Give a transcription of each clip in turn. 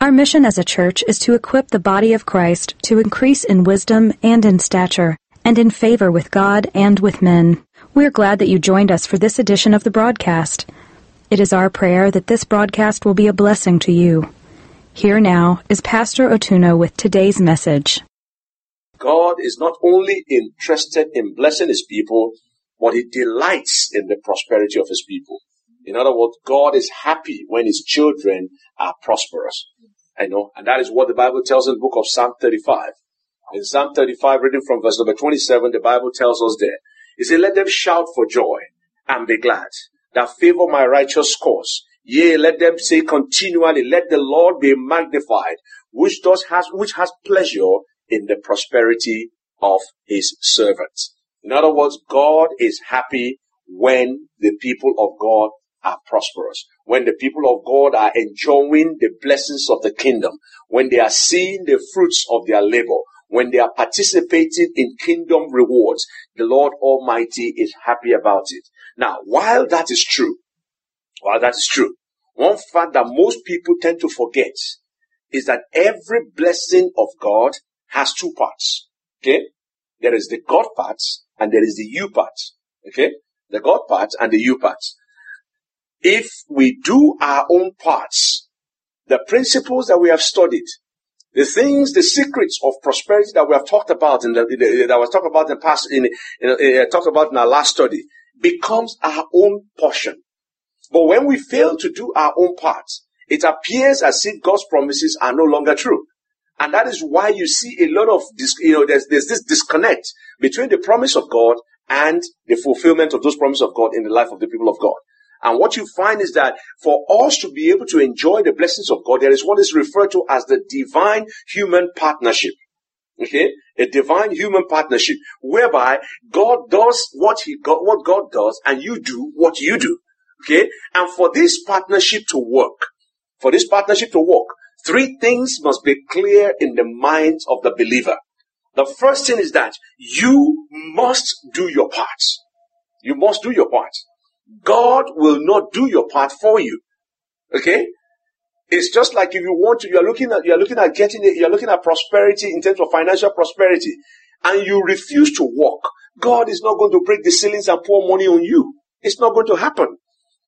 Our mission as a church is to equip the body of Christ to increase in wisdom and in stature, and in favor with God and with men. We're glad that you joined us for this edition of the broadcast. It is our prayer that this broadcast will be a blessing to you. Here now is Pastor Otuno with today's message. God is not only interested in blessing his people, but he delights in the prosperity of his people. In other words, God is happy when his children are prosperous. I know, and that is what the Bible tells in the book of Psalm 35. In Psalm 35, reading from verse number 27, the Bible tells us there, it says, let them shout for joy and be glad that favor my righteous cause. Yea, let them say continually, let the Lord be magnified, which does has, which has pleasure in the prosperity of his servants. In other words, God is happy when the people of God are prosperous, when the people of God are enjoying the blessings of the kingdom, when they are seeing the fruits of their labor, when they are participating in kingdom rewards, the Lord Almighty is happy about it. Now, while that is true, while that is true, one fact that most people tend to forget is that every blessing of God has two parts. Okay? There is the God part and there is the you part. Okay? The God part and the you part if we do our own parts, the principles that we have studied, the things, the secrets of prosperity that we have talked about in the, that was talked about in the past, in, in, in, uh, talked about in our last study, becomes our own portion. But when we fail to do our own part, it appears as if God's promises are no longer true. And that is why you see a lot of, this, you know, there's, there's this disconnect between the promise of God and the fulfillment of those promises of God in the life of the people of God. And what you find is that for us to be able to enjoy the blessings of God, there is what is referred to as the divine human partnership. Okay? A divine human partnership whereby God does what he got, what God does and you do what you do. Okay? And for this partnership to work, for this partnership to work, three things must be clear in the minds of the believer. The first thing is that you must do your part. You must do your part. God will not do your part for you. Okay? It's just like if you want to, you're looking at, you're looking at getting it, you're looking at prosperity in terms of financial prosperity, and you refuse to work. God is not going to break the ceilings and pour money on you. It's not going to happen.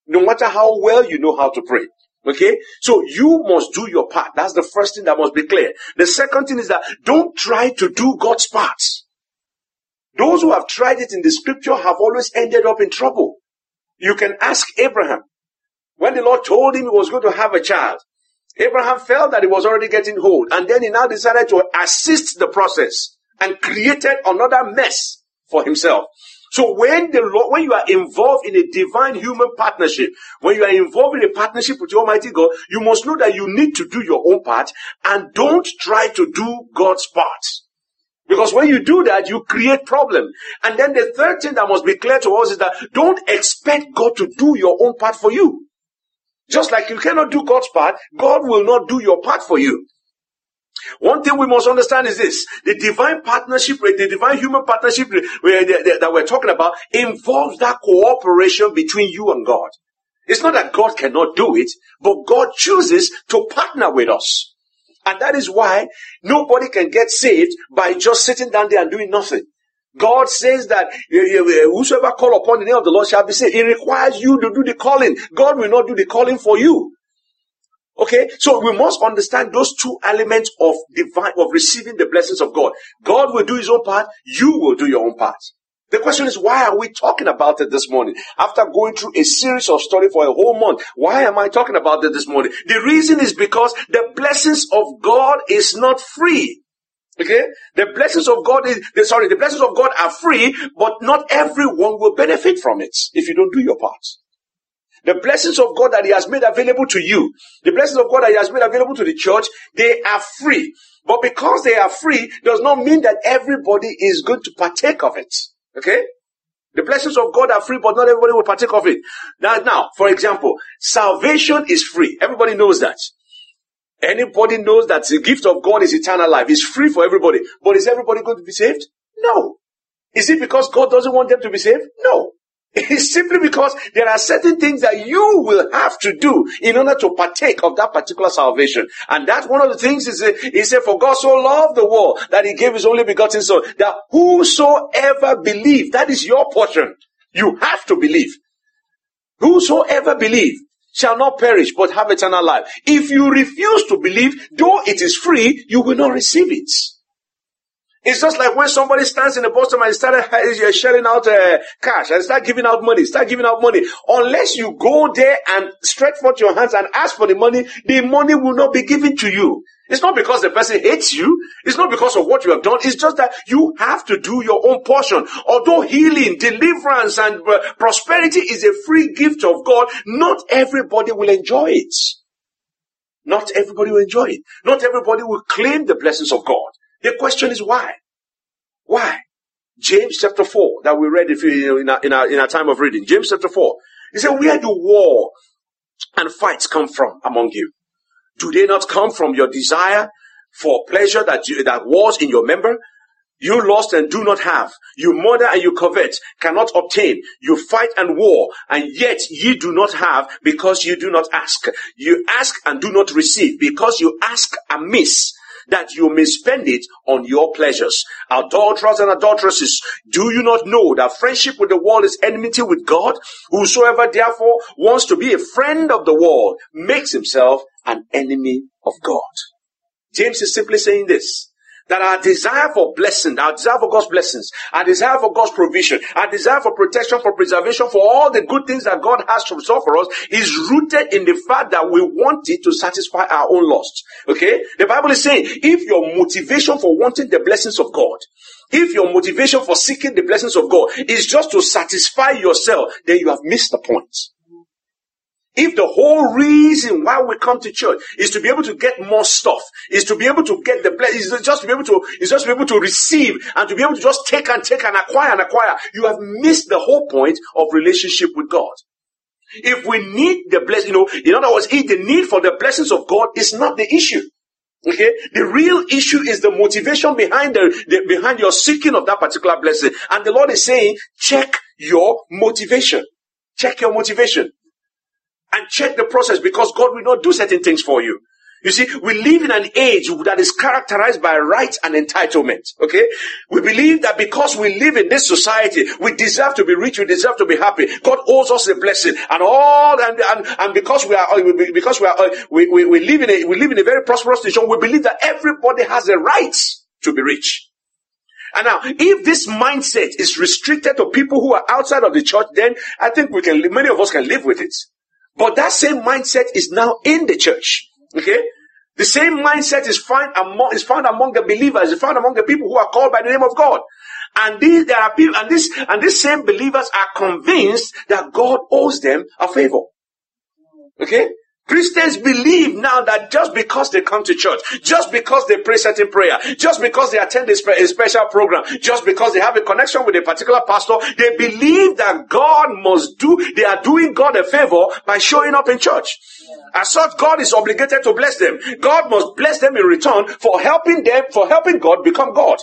No matter how well you know how to pray. Okay? So you must do your part. That's the first thing that must be clear. The second thing is that don't try to do God's part. Those who have tried it in the scripture have always ended up in trouble. You can ask Abraham. When the Lord told him he was going to have a child, Abraham felt that he was already getting old. And then he now decided to assist the process and created another mess for himself. So when the Lord, when you are involved in a divine human partnership, when you are involved in a partnership with the Almighty God, you must know that you need to do your own part and don't try to do God's part. Because when you do that, you create problem. And then the third thing that must be clear to us is that don't expect God to do your own part for you. Just like you cannot do God's part, God will not do your part for you. One thing we must understand is this. The divine partnership, the divine human partnership that we're talking about involves that cooperation between you and God. It's not that God cannot do it, but God chooses to partner with us. And that is why nobody can get saved by just sitting down there and doing nothing. God says that eh, eh, eh, whosoever call upon the name of the Lord shall be saved. It requires you to do the calling. God will not do the calling for you. Okay, so we must understand those two elements of divine, of receiving the blessings of God. God will do his own part, you will do your own part. The question is, why are we talking about it this morning? After going through a series of study for a whole month, why am I talking about it this morning? The reason is because the blessings of God is not free. Okay? The blessings of God is, sorry, the blessings of God are free, but not everyone will benefit from it if you don't do your part. The blessings of God that He has made available to you, the blessings of God that He has made available to the church, they are free. But because they are free does not mean that everybody is going to partake of it. Okay? The blessings of God are free, but not everybody will partake of it. Now, now, for example, salvation is free. Everybody knows that. Anybody knows that the gift of God is eternal life. It's free for everybody. But is everybody going to be saved? No. Is it because God doesn't want them to be saved? No. It's simply because there are certain things that you will have to do in order to partake of that particular salvation. And that one of the things is, he said, for God so loved the world that he gave his only begotten son, that whosoever believe, that is your portion. You have to believe. Whosoever believe shall not perish but have eternal life. If you refuse to believe, though it is free, you will not receive it. It's just like when somebody stands in the bus stop and started uh, sharing out uh, cash and start giving out money, start giving out money. Unless you go there and stretch forth your hands and ask for the money, the money will not be given to you. It's not because the person hates you. It's not because of what you have done. It's just that you have to do your own portion. Although healing, deliverance, and uh, prosperity is a free gift of God, not everybody will enjoy it. Not everybody will enjoy it. Not everybody will claim the blessings of God. The question is why? Why? James chapter 4 that we read if you, in, our, in, our, in our time of reading. James chapter 4. He said, where do war and fights come from among you? Do they not come from your desire for pleasure that you, that was in your member? You lost and do not have. You murder and you covet, cannot obtain. You fight and war, and yet ye do not have because you do not ask. You ask and do not receive because you ask amiss that you may spend it on your pleasures. Adulterers and adulteresses, do you not know that friendship with the world is enmity with God? Whosoever therefore wants to be a friend of the world makes himself an enemy of God. James is simply saying this that our desire for blessing, our desire for God's blessings, our desire for God's provision, our desire for protection, for preservation, for all the good things that God has to resolve for us is rooted in the fact that we want it to satisfy our own lust. Okay? The Bible is saying if your motivation for wanting the blessings of God, if your motivation for seeking the blessings of God is just to satisfy yourself, then you have missed the point. If the whole reason why we come to church is to be able to get more stuff, is to be able to get the blessing, is just to be able to, is just to be able to receive and to be able to just take and take and acquire and acquire, you have missed the whole point of relationship with God. If we need the blessing, you know, in other words, if the need for the blessings of God is not the issue. Okay, the real issue is the motivation behind the, the behind your seeking of that particular blessing. And the Lord is saying, check your motivation. Check your motivation and check the process because God will not do certain things for you. You see, we live in an age that is characterized by rights and entitlement. Okay? We believe that because we live in this society, we deserve to be rich, we deserve to be happy. God owes us a blessing. And all, and, and, and because we are, uh, because we are, uh, we, we, we live in a, we live in a very prosperous nation, we believe that everybody has a right to be rich. And now, if this mindset is restricted to people who are outside of the church, then I think we can, many of us can live with it. But that same mindset is now in the church. Okay? The same mindset is found among, is found among the believers, is found among the people who are called by the name of God. And these, there are people, and this, and these same believers are convinced that God owes them a favor. Okay? Christians believe now that just because they come to church, just because they pray certain prayer, just because they attend a, spe- a, special program, just because they have a connection with a particular pastor, they believe that God must do, they are doing God a favor by showing up in church. As such, God is obligated to bless them. God must bless them in return for helping them, for helping God become God.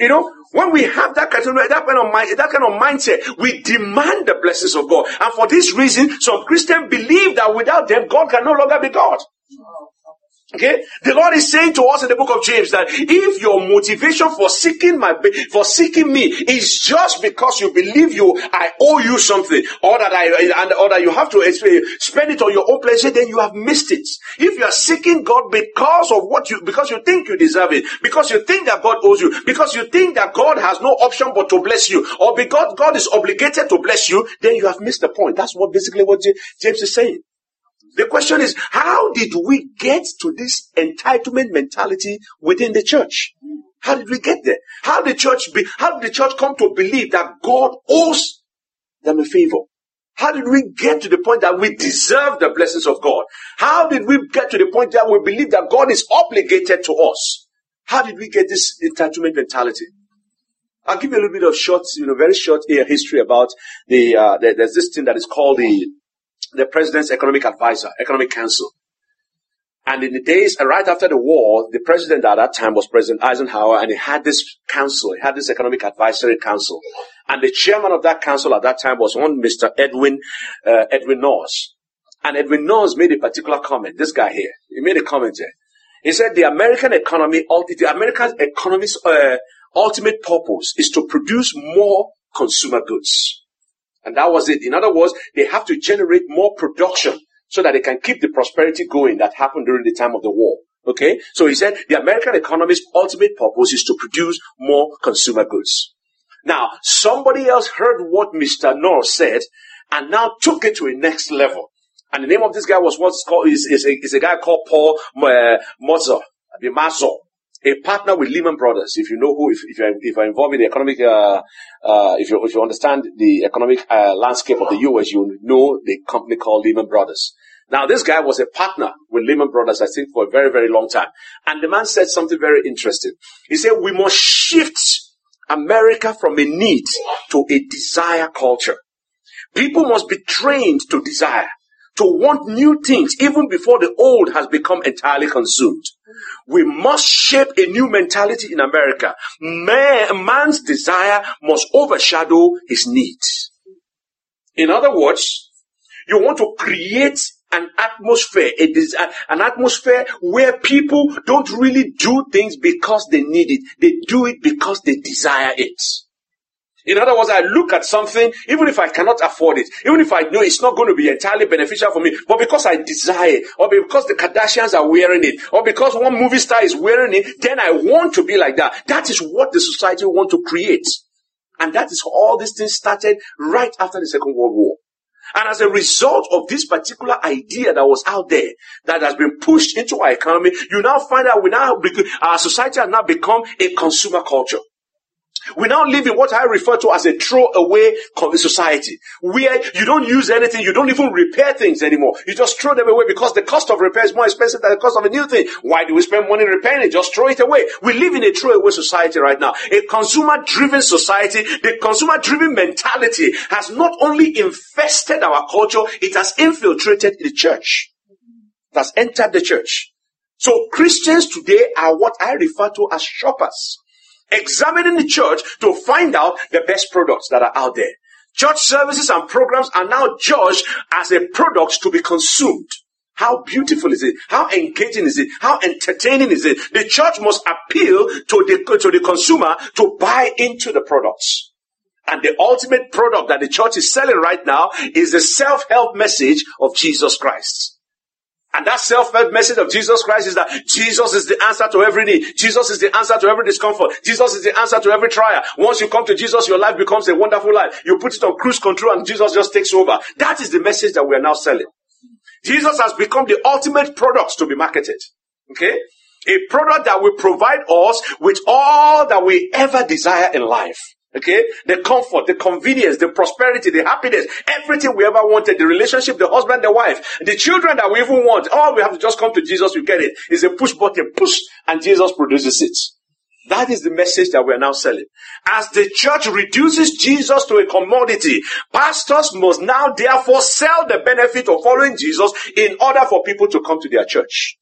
You know, when we have that kind of that kind of mind, that kind of mindset, we demand the blessings of God. And for this reason, some Christians believe that without them, God can no longer be God. Okay? The Lord is saying to us in the book of James that if your motivation for seeking my, for seeking me is just because you believe you, I owe you something, or that I, and, or that you have to spend it on your own pleasure, then you have missed it. If you are seeking God because of what you, because you think you deserve it, because you think that God owes you, because you think that God has no option but to bless you, or because God is obligated to bless you, then you have missed the point. That's what basically what James is saying. The question is, how did we get to this entitlement mentality within the church? How did we get there? How did the church be, how did the church come to believe that God owes them a favor? How did we get to the point that we deserve the blessings of God? How did we get to the point that we believe that God is obligated to us? How did we get this entitlement mentality? I'll give you a little bit of short, you know, very short air history about the, uh, the, there's this thing that is called the, the President's Economic Advisor, Economic Council. And in the days uh, right after the war, the president at that time was President Eisenhower, and he had this council, he had this economic advisory council. And the chairman of that council at that time was one Mr. Edwin, uh, Edwin Nourse. And Edwin Nourse made a particular comment. This guy here, he made a comment here. He said the American economy, the American economy's uh, ultimate purpose is to produce more consumer goods. And that was it. In other words, they have to generate more production so that they can keep the prosperity going that happened during the time of the war. Okay? So he said the American economy's ultimate purpose is to produce more consumer goods. Now, somebody else heard what Mr. Nourse said and now took it to a next level. And the name of this guy was what's called is, is, a, is a guy called Paul uh, Mozor, Mazo, a partner with Lehman Brothers. If you know who, if, if you're, if you're involved in the economic, uh, uh, if you if you understand the economic uh, landscape of the U.S., you know the company called Lehman Brothers. Now, this guy was a partner with Lehman Brothers, I think, for a very, very long time. And the man said something very interesting. He said, we must shift America from a need to a desire culture. People must be trained to desire, to want new things even before the old has become entirely consumed. We must shape a new mentality in America. Man, man's desire must overshadow his needs. In other words, you want to create an atmosphere, a, an atmosphere where people don't really do things because they need it. They do it because they desire it. In other words, I look at something, even if I cannot afford it, even if I know it's not going to be entirely beneficial for me, but because I desire it, or because the Kardashians are wearing it, or because one movie star is wearing it, then I want to be like that. That is what the society want to create. And that is how all these things started right after the Second World War. And as a result of this particular idea that was out there, that has been pushed into our economy, you now find out we now, our society has now become a consumer culture. We now live in what I refer to as a throwaway society, where you don't use anything, you don't even repair things anymore. You just throw them away because the cost of repair is more expensive than the cost of a new thing. Why do we spend money repairing it? Just throw it away. We live in a throwaway society right now. A consumer-driven society, the consumer-driven mentality has not only infested our culture, it has infiltrated the church. It has entered the church. So Christians today are what I refer to as shoppers examining the church to find out the best products that are out there. Church services and programs are now judged as a product to be consumed. How beautiful is it? How engaging is it? How entertaining is it? The church must appeal to the, to the consumer to buy into the products. And the ultimate product that the church is selling right now is the self-help message of Jesus Christ. And that self-help message of Jesus Christ is that Jesus is the answer to every need. Jesus is the answer to every discomfort. Jesus is the answer to every trial. Once you come to Jesus, your life becomes a wonderful life. You put it on cruise control and Jesus just takes over. That is the message that we are now selling. Jesus has become the ultimate product to be marketed. Okay? A product that will provide us with all that we ever desire in life. Okay? The comfort, the convenience, the prosperity, the happiness, everything we ever wanted, the relationship, the husband, the wife, the children that we even want, all we have to just come to Jesus, we get it. It's a push button, push, and Jesus produces it. That is the message that we are now selling. As the church reduces Jesus to a commodity, pastors must now therefore sell the benefit of following Jesus in order for people to come to their church.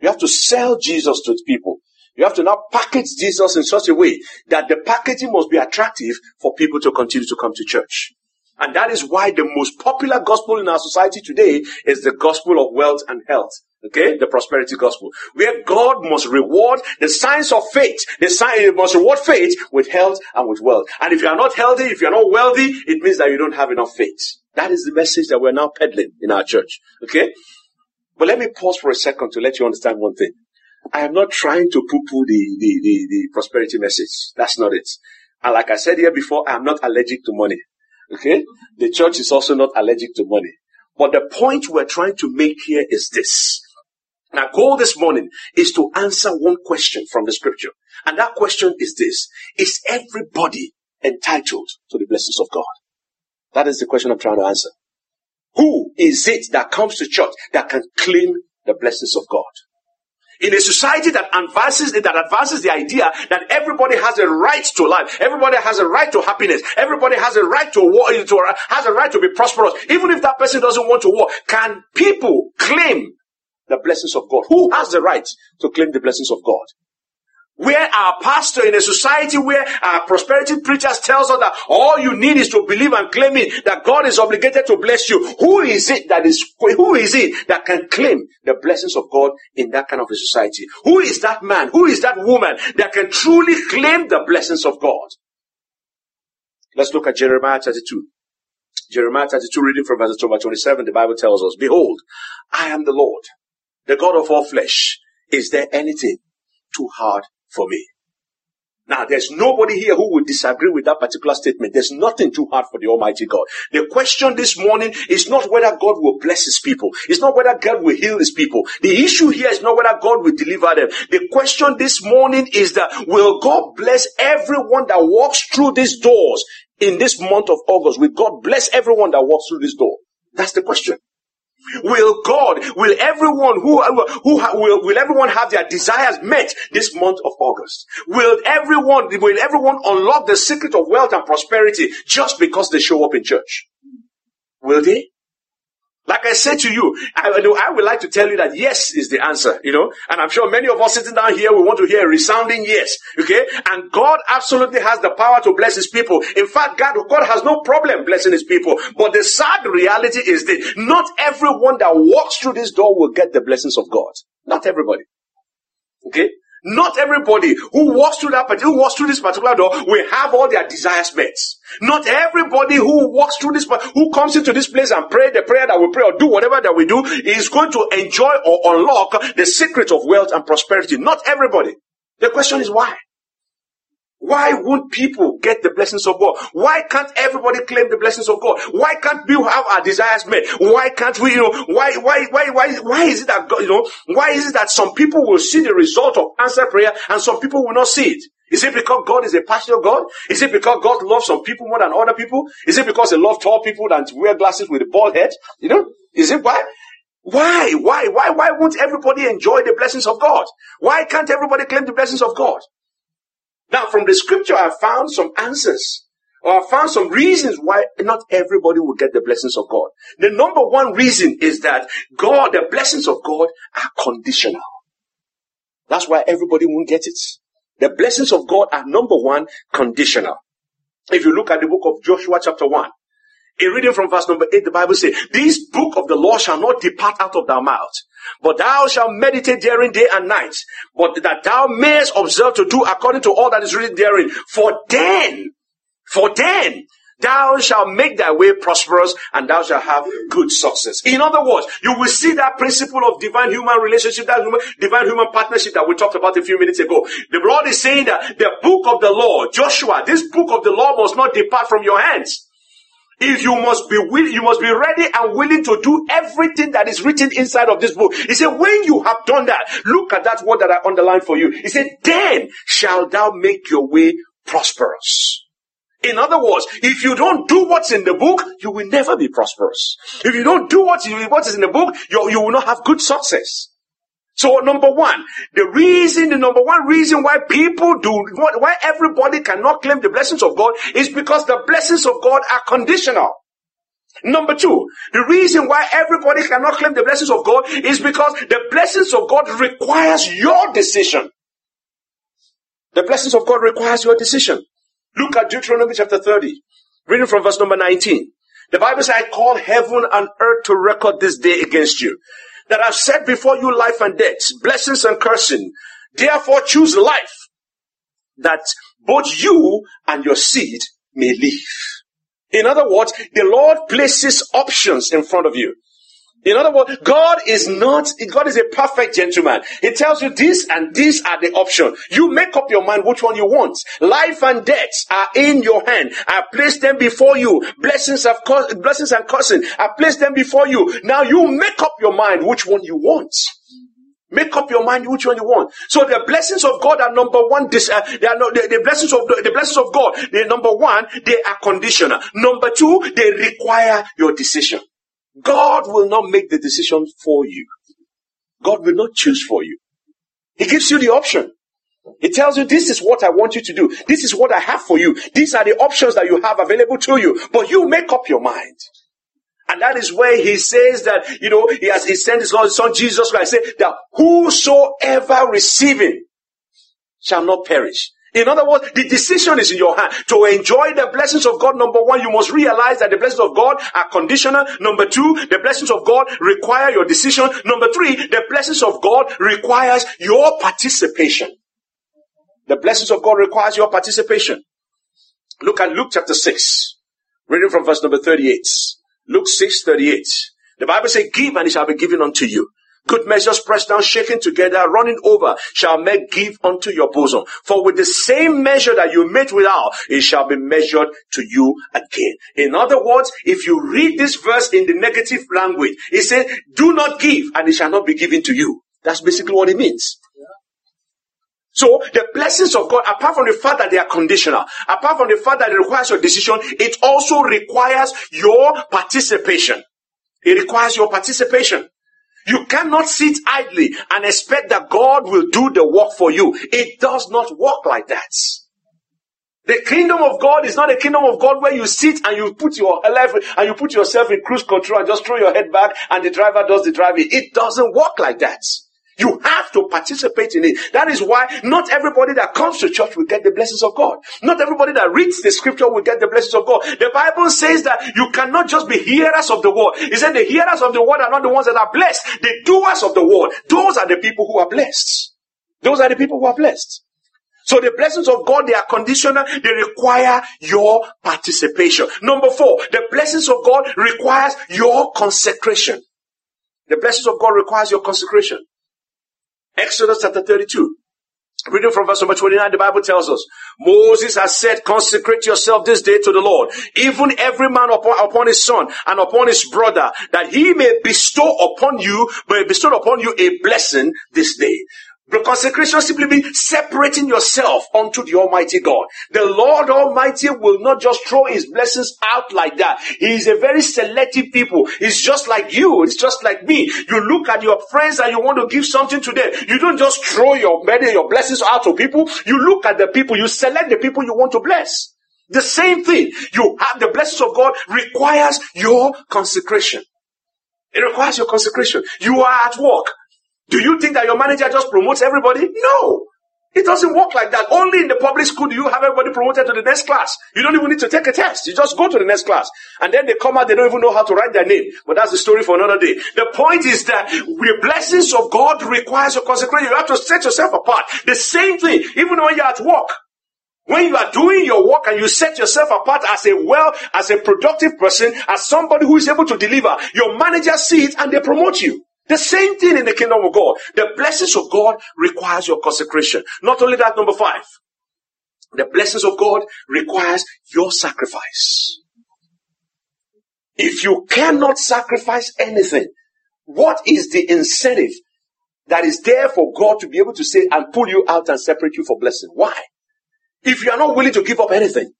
You have to sell Jesus to people. You have to now package Jesus in such a way that the packaging must be attractive for people to continue to come to church. And that is why the most popular gospel in our society today is the gospel of wealth and health. Okay, the prosperity gospel, where God must reward the signs of faith. The sign must reward faith with health and with wealth. And if you are not healthy, if you are not wealthy, it means that you don't have enough faith. That is the message that we're now peddling in our church. Okay, but let me pause for a second to let you understand one thing. I am not trying to poo-poo the, the, the, the prosperity message. That's not it. And like I said here before, I'm not allergic to money. Okay? The church is also not allergic to money. But the point we're trying to make here is this. Our goal this morning is to answer one question from the scripture. And that question is this. Is everybody entitled to the blessings of God? That is the question I'm trying to answer. Who is it that comes to church that can claim the blessings of God? In a society that advances, that advances the idea that everybody has a right to life, everybody has a right to happiness, everybody has a right to war, to, has a right to be prosperous, even if that person doesn't want to war, can people claim the blessings of God? Who has the right to claim the blessings of God? Where our pastor in a society where our prosperity preachers tells us that all you need is to believe and claim it that God is obligated to bless you. Who is it that is, who is it that can claim the blessings of God in that kind of a society? Who is that man? Who is that woman that can truly claim the blessings of God? Let's look at Jeremiah 32. Jeremiah 32 reading from verse 27, the Bible tells us, Behold, I am the Lord, the God of all flesh. Is there anything too hard for me. Now, there's nobody here who would disagree with that particular statement. There's nothing too hard for the Almighty God. The question this morning is not whether God will bless His people. It's not whether God will heal His people. The issue here is not whether God will deliver them. The question this morning is that will God bless everyone that walks through these doors in this month of August? Will God bless everyone that walks through this door? That's the question. Will God, will everyone who, who will, will everyone have their desires met this month of August? Will everyone, will everyone unlock the secret of wealth and prosperity just because they show up in church? Will they? Like I said to you, I, I, would like to tell you that yes is the answer, you know, and I'm sure many of us sitting down here, we want to hear a resounding yes, okay? And God absolutely has the power to bless his people. In fact, God, God has no problem blessing his people. But the sad reality is that not everyone that walks through this door will get the blessings of God. Not everybody. Okay? Not everybody who walks through that, who walks through this particular door will have all their desires met. Not everybody who walks through this, who comes into this place and pray the prayer that we pray or do whatever that we do is going to enjoy or unlock the secret of wealth and prosperity. Not everybody. The question is why? Why won't people get the blessings of God? Why can't everybody claim the blessings of God? Why can't we have our desires met? Why can't we, you know, why, why, why, why, why is it that God, you know, why is it that some people will see the result of answered prayer and some people will not see it? Is it because God is a partial God? Is it because God loves some people more than other people? Is it because He loves tall people than wear glasses with a bald head? You know, is it why? Why? Why? Why? Why won't everybody enjoy the blessings of God? Why can't everybody claim the blessings of God? Now, from the scripture, I found some answers. Or I found some reasons why not everybody will get the blessings of God. The number one reason is that God, the blessings of God are conditional. That's why everybody won't get it. The blessings of God are number one, conditional. If you look at the book of Joshua chapter 1, a reading from verse number 8, the Bible says, This book of the law shall not depart out of thy mouth, but thou shalt meditate therein day and night, but that thou mayest observe to do according to all that is written therein. For then, for then, thou shalt make thy way prosperous and thou shalt have good success. In other words, you will see that principle of divine human relationship, that human, divine human partnership that we talked about a few minutes ago. The Lord is saying that the book of the law, Joshua, this book of the law must not depart from your hands. If you must be will, you must be ready and willing to do everything that is written inside of this book. He said, when you have done that, look at that word that I underlined for you. He said, then shall thou make your way prosperous. In other words, if you don't do what's in the book, you will never be prosperous. If you don't do what, what is in the book, you, you will not have good success. So number one, the reason, the number one reason why people do, why everybody cannot claim the blessings of God is because the blessings of God are conditional. Number two, the reason why everybody cannot claim the blessings of God is because the blessings of God requires your decision. The blessings of God requires your decision. Look at Deuteronomy chapter 30, reading from verse number 19. The Bible says, I call heaven and earth to record this day against you that I've set before you life and death, blessings and cursing. Therefore choose life that both you and your seed may live. In other words, the Lord places options in front of you. In other words, God is not, God is a perfect gentleman. He tells you this and these are the option. You make up your mind which one you want. Life and death are in your hand. I place them before you. Blessings of blessings and cursing. I place them before you. Now you make up your mind which one you want. Make up your mind which one you want. So the blessings of God are number one. This, uh, they are the, the, blessings of the, the blessings of God. They number one. They are conditional. Number two. They require your decision. God will not make the decision for you. God will not choose for you. He gives you the option. He tells you, this is what I want you to do. This is what I have for you. These are the options that you have available to you. But you make up your mind. And that is where he says that, you know, he has, he sent his Lord, son Jesus Christ, say that whosoever receiving shall not perish. In other words, the decision is in your hand. To enjoy the blessings of God, number one, you must realize that the blessings of God are conditional. Number two, the blessings of God require your decision. Number three, the blessings of God requires your participation. The blessings of God requires your participation. Look at Luke chapter 6, reading from verse number 38. Luke 6, 38. The Bible says, give and it shall be given unto you. Good measures pressed down, shaken together, running over, shall make give unto your bosom. For with the same measure that you made without, it shall be measured to you again. In other words, if you read this verse in the negative language, it says, do not give and it shall not be given to you. That's basically what it means. So the blessings of God, apart from the fact that they are conditional, apart from the fact that it requires your decision, it also requires your participation. It requires your participation. You cannot sit idly and expect that God will do the work for you. It does not work like that. The kingdom of God is not a kingdom of God where you sit and you put your life and you put yourself in cruise control and just throw your head back and the driver does the driving. It doesn't work like that. You have to participate in it. That is why not everybody that comes to church will get the blessings of God. Not everybody that reads the scripture will get the blessings of God. The Bible says that you cannot just be hearers of the word. It said the hearers of the word are not the ones that are blessed. The doers of the word. Those are the people who are blessed. Those are the people who are blessed. So the blessings of God, they are conditional. They require your participation. Number four, the blessings of God requires your consecration. The blessings of God requires your consecration. Exodus chapter 32. Reading from verse number 29, the Bible tells us, Moses has said, consecrate yourself this day to the Lord, even every man upon, upon his son and upon his brother, that he may bestow upon you, may bestow upon you a blessing this day. The consecration simply means separating yourself unto the Almighty God. The Lord Almighty will not just throw His blessings out like that. He is a very selective people. He's just like you. It's just like me. You look at your friends and you want to give something to them. You don't just throw your money, your blessings out to people. You look at the people. You select the people you want to bless. The same thing. You have the blessings of God requires your consecration. It requires your consecration. You are at work. Do you think that your manager just promotes everybody? No. It doesn't work like that. Only in the public school do you have everybody promoted to the next class. You don't even need to take a test. You just go to the next class. And then they come out, they don't even know how to write their name. But that's the story for another day. The point is that the blessings of God requires a consecration. You have to set yourself apart. The same thing, even when you're at work. When you are doing your work and you set yourself apart as a well, as a productive person, as somebody who is able to deliver, your manager sees it and they promote you. The same thing in the kingdom of God. The blessings of God requires your consecration. Not only that, number five, the blessings of God requires your sacrifice. If you cannot sacrifice anything, what is the incentive that is there for God to be able to say and pull you out and separate you for blessing? Why? If you are not willing to give up anything,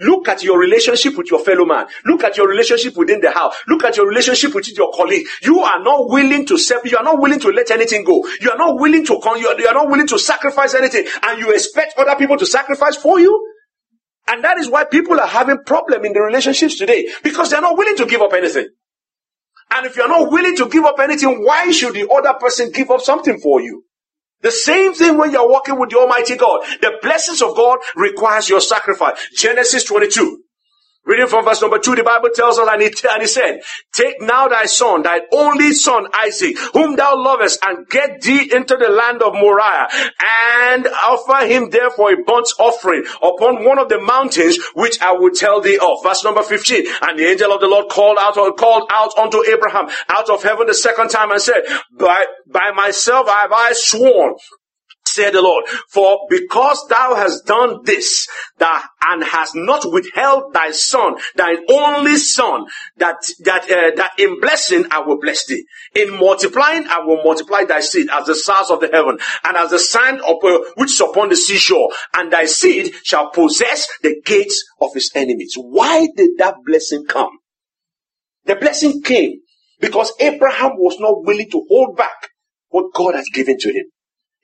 Look at your relationship with your fellow man. Look at your relationship within the house. Look at your relationship with your colleague. You are not willing to separate. You are not willing to let anything go. You are not willing to con- you are, you are not willing to sacrifice anything, and you expect other people to sacrifice for you. And that is why people are having problem in the relationships today because they are not willing to give up anything. And if you are not willing to give up anything, why should the other person give up something for you? The same thing when you're walking with the Almighty God. The blessings of God requires your sacrifice. Genesis 22. Reading from verse number two, the Bible tells us, and he, and he said, Take now thy son, thy only son Isaac, whom thou lovest, and get thee into the land of Moriah, and offer him therefore a burnt offering upon one of the mountains which I will tell thee of. Verse number 15. And the angel of the Lord called out, called out unto Abraham out of heaven the second time and said, By, by myself have I sworn said the Lord, for because thou hast done this, that and hast not withheld thy son, thine only son, that that uh, that in blessing I will bless thee, in multiplying I will multiply thy seed as the stars of the heaven, and as the sand of, uh, which is upon the seashore, and thy seed shall possess the gates of his enemies. Why did that blessing come? The blessing came Because Abraham was not willing to hold back what God has given to him.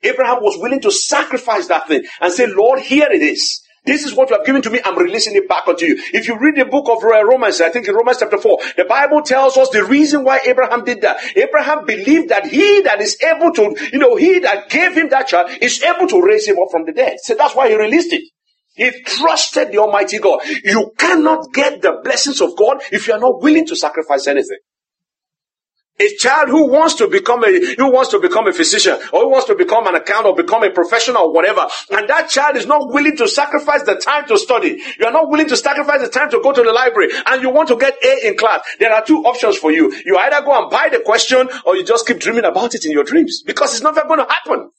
Abraham was willing to sacrifice that thing and say, Lord, here it is. This is what you have given to me. I'm releasing it back unto you. If you read the book of uh, Romans, I think in Romans chapter 4, the Bible tells us the reason why Abraham did that. Abraham believed that he that is able to, you know, he that gave him that child is able to raise him up from the dead. So that's why he released it. He trusted the Almighty God. You cannot get the blessings of God if you are not willing to sacrifice anything. A child who wants to become a who wants to become a physician or who wants to become an accountant or become a professional or whatever, and that child is not willing to sacrifice the time to study. You are not willing to sacrifice the time to go to the library, and you want to get A in class. There are two options for you. You either go and buy the question, or you just keep dreaming about it in your dreams because it's never going to happen.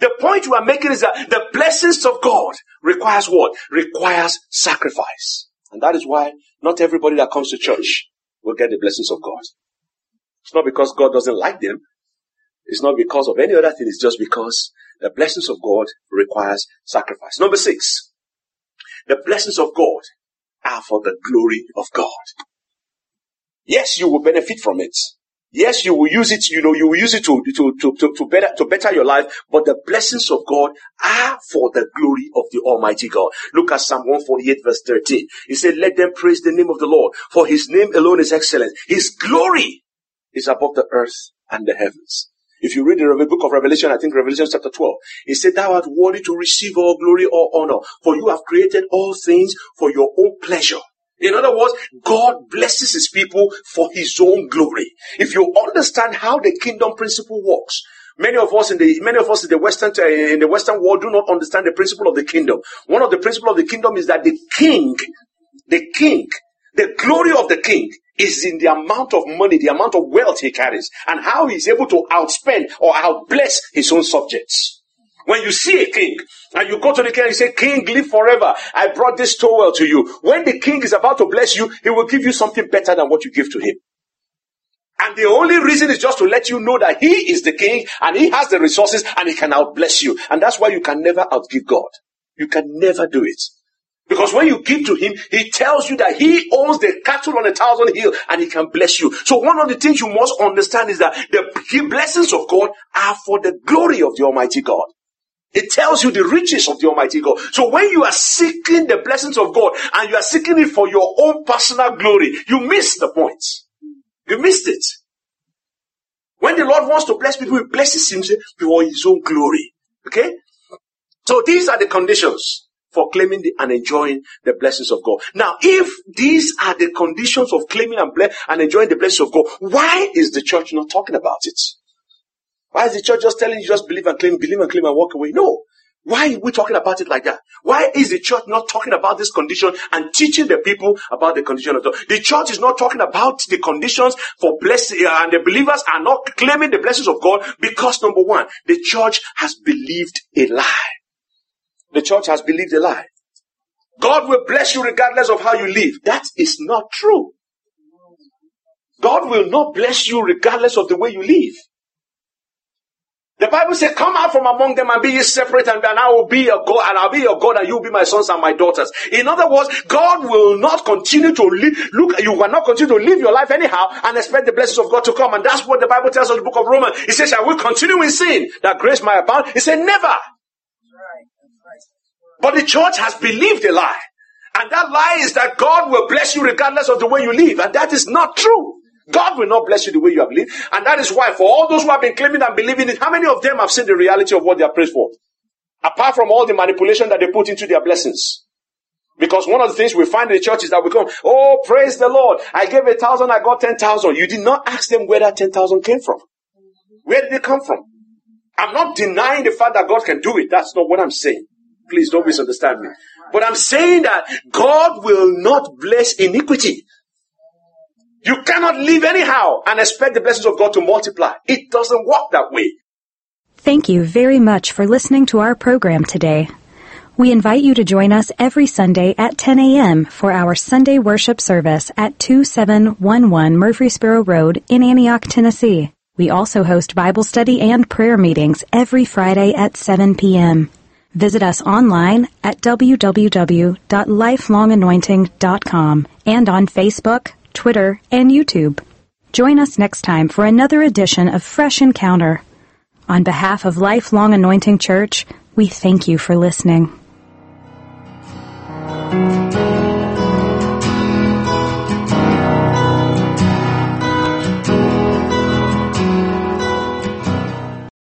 The point we are making is that the blessings of God requires what? Requires sacrifice. And that is why not everybody that comes to church will get the blessings of God. It's not because God doesn't like them. It's not because of any other thing. It's just because the blessings of God requires sacrifice. Number six, the blessings of God are for the glory of God. Yes, you will benefit from it. Yes, you will use it, you know, you will use it to, to, to, to, to better, to better your life, but the blessings of God are for the glory of the Almighty God. Look at Psalm 148 verse 13. He said, let them praise the name of the Lord, for his name alone is excellent. His glory is above the earth and the heavens. If you read the book of Revelation, I think Revelation chapter 12, he said, Thou art worthy to receive all glory, all honor, for you have created all things for your own pleasure. In other words, God blesses his people for his own glory. If you understand how the kingdom principle works, Many of us in the many of us in the western uh, in the western world do not understand the principle of the kingdom. One of the principles of the kingdom is that the king, the king, the glory of the king is in the amount of money, the amount of wealth he carries, and how he's able to outspend or outbless his own subjects. When you see a king and you go to the king and you say, King, live forever. I brought this towel to you. When the king is about to bless you, he will give you something better than what you give to him. And the only reason is just to let you know that he is the king and he has the resources and he can outbless you. And that's why you can never outgive God. You can never do it. Because when you give to him, he tells you that he owns the cattle on a thousand hill and he can bless you. So one of the things you must understand is that the blessings of God are for the glory of the Almighty God. It tells you the riches of the Almighty God. So when you are seeking the blessings of God and you are seeking it for your own personal glory, you miss the point. You missed it. When the Lord wants to bless people, He blesses Him for His own glory. Okay? So these are the conditions for claiming the, and enjoying the blessings of God. Now, if these are the conditions of claiming and, ble- and enjoying the blessings of God, why is the church not talking about it? Why is the church just telling you just believe and claim, believe and claim and walk away? No. Why are we talking about it like that? Why is the church not talking about this condition and teaching the people about the condition of God? The church is not talking about the conditions for blessing, uh, and the believers are not claiming the blessings of God because number one, the church has believed a lie. The church has believed a lie. God will bless you regardless of how you live. That is not true. God will not bless you regardless of the way you live. The Bible says, come out from among them and be ye separate and, and I will be your God and I'll be your God and you will be my sons and my daughters. In other words, God will not continue to live, look, you will not continue to live your life anyhow and expect the blessings of God to come. And that's what the Bible tells us in the book of Romans. It says, shall we continue in sin that grace might abound? He said, never. But the church has believed a lie. And that lie is that God will bless you regardless of the way you live. And that is not true. God will not bless you the way you have lived. And that is why for all those who have been claiming and believing it, how many of them have seen the reality of what they are prayed for? Apart from all the manipulation that they put into their blessings. Because one of the things we find in the church is that we come, oh, praise the Lord. I gave a thousand, I got ten thousand. You did not ask them where that ten thousand came from. Where did it come from? I'm not denying the fact that God can do it. That's not what I'm saying. Please don't misunderstand me. But I'm saying that God will not bless iniquity. You cannot live anyhow and expect the blessings of God to multiply. It doesn't work that way. Thank you very much for listening to our program today. We invite you to join us every Sunday at 10 a.m. for our Sunday worship service at 2711 Murfreesboro Road in Antioch, Tennessee. We also host Bible study and prayer meetings every Friday at 7 p.m. Visit us online at www.lifelonganointing.com and on Facebook, Twitter, and YouTube. Join us next time for another edition of Fresh Encounter. On behalf of Lifelong Anointing Church, we thank you for listening.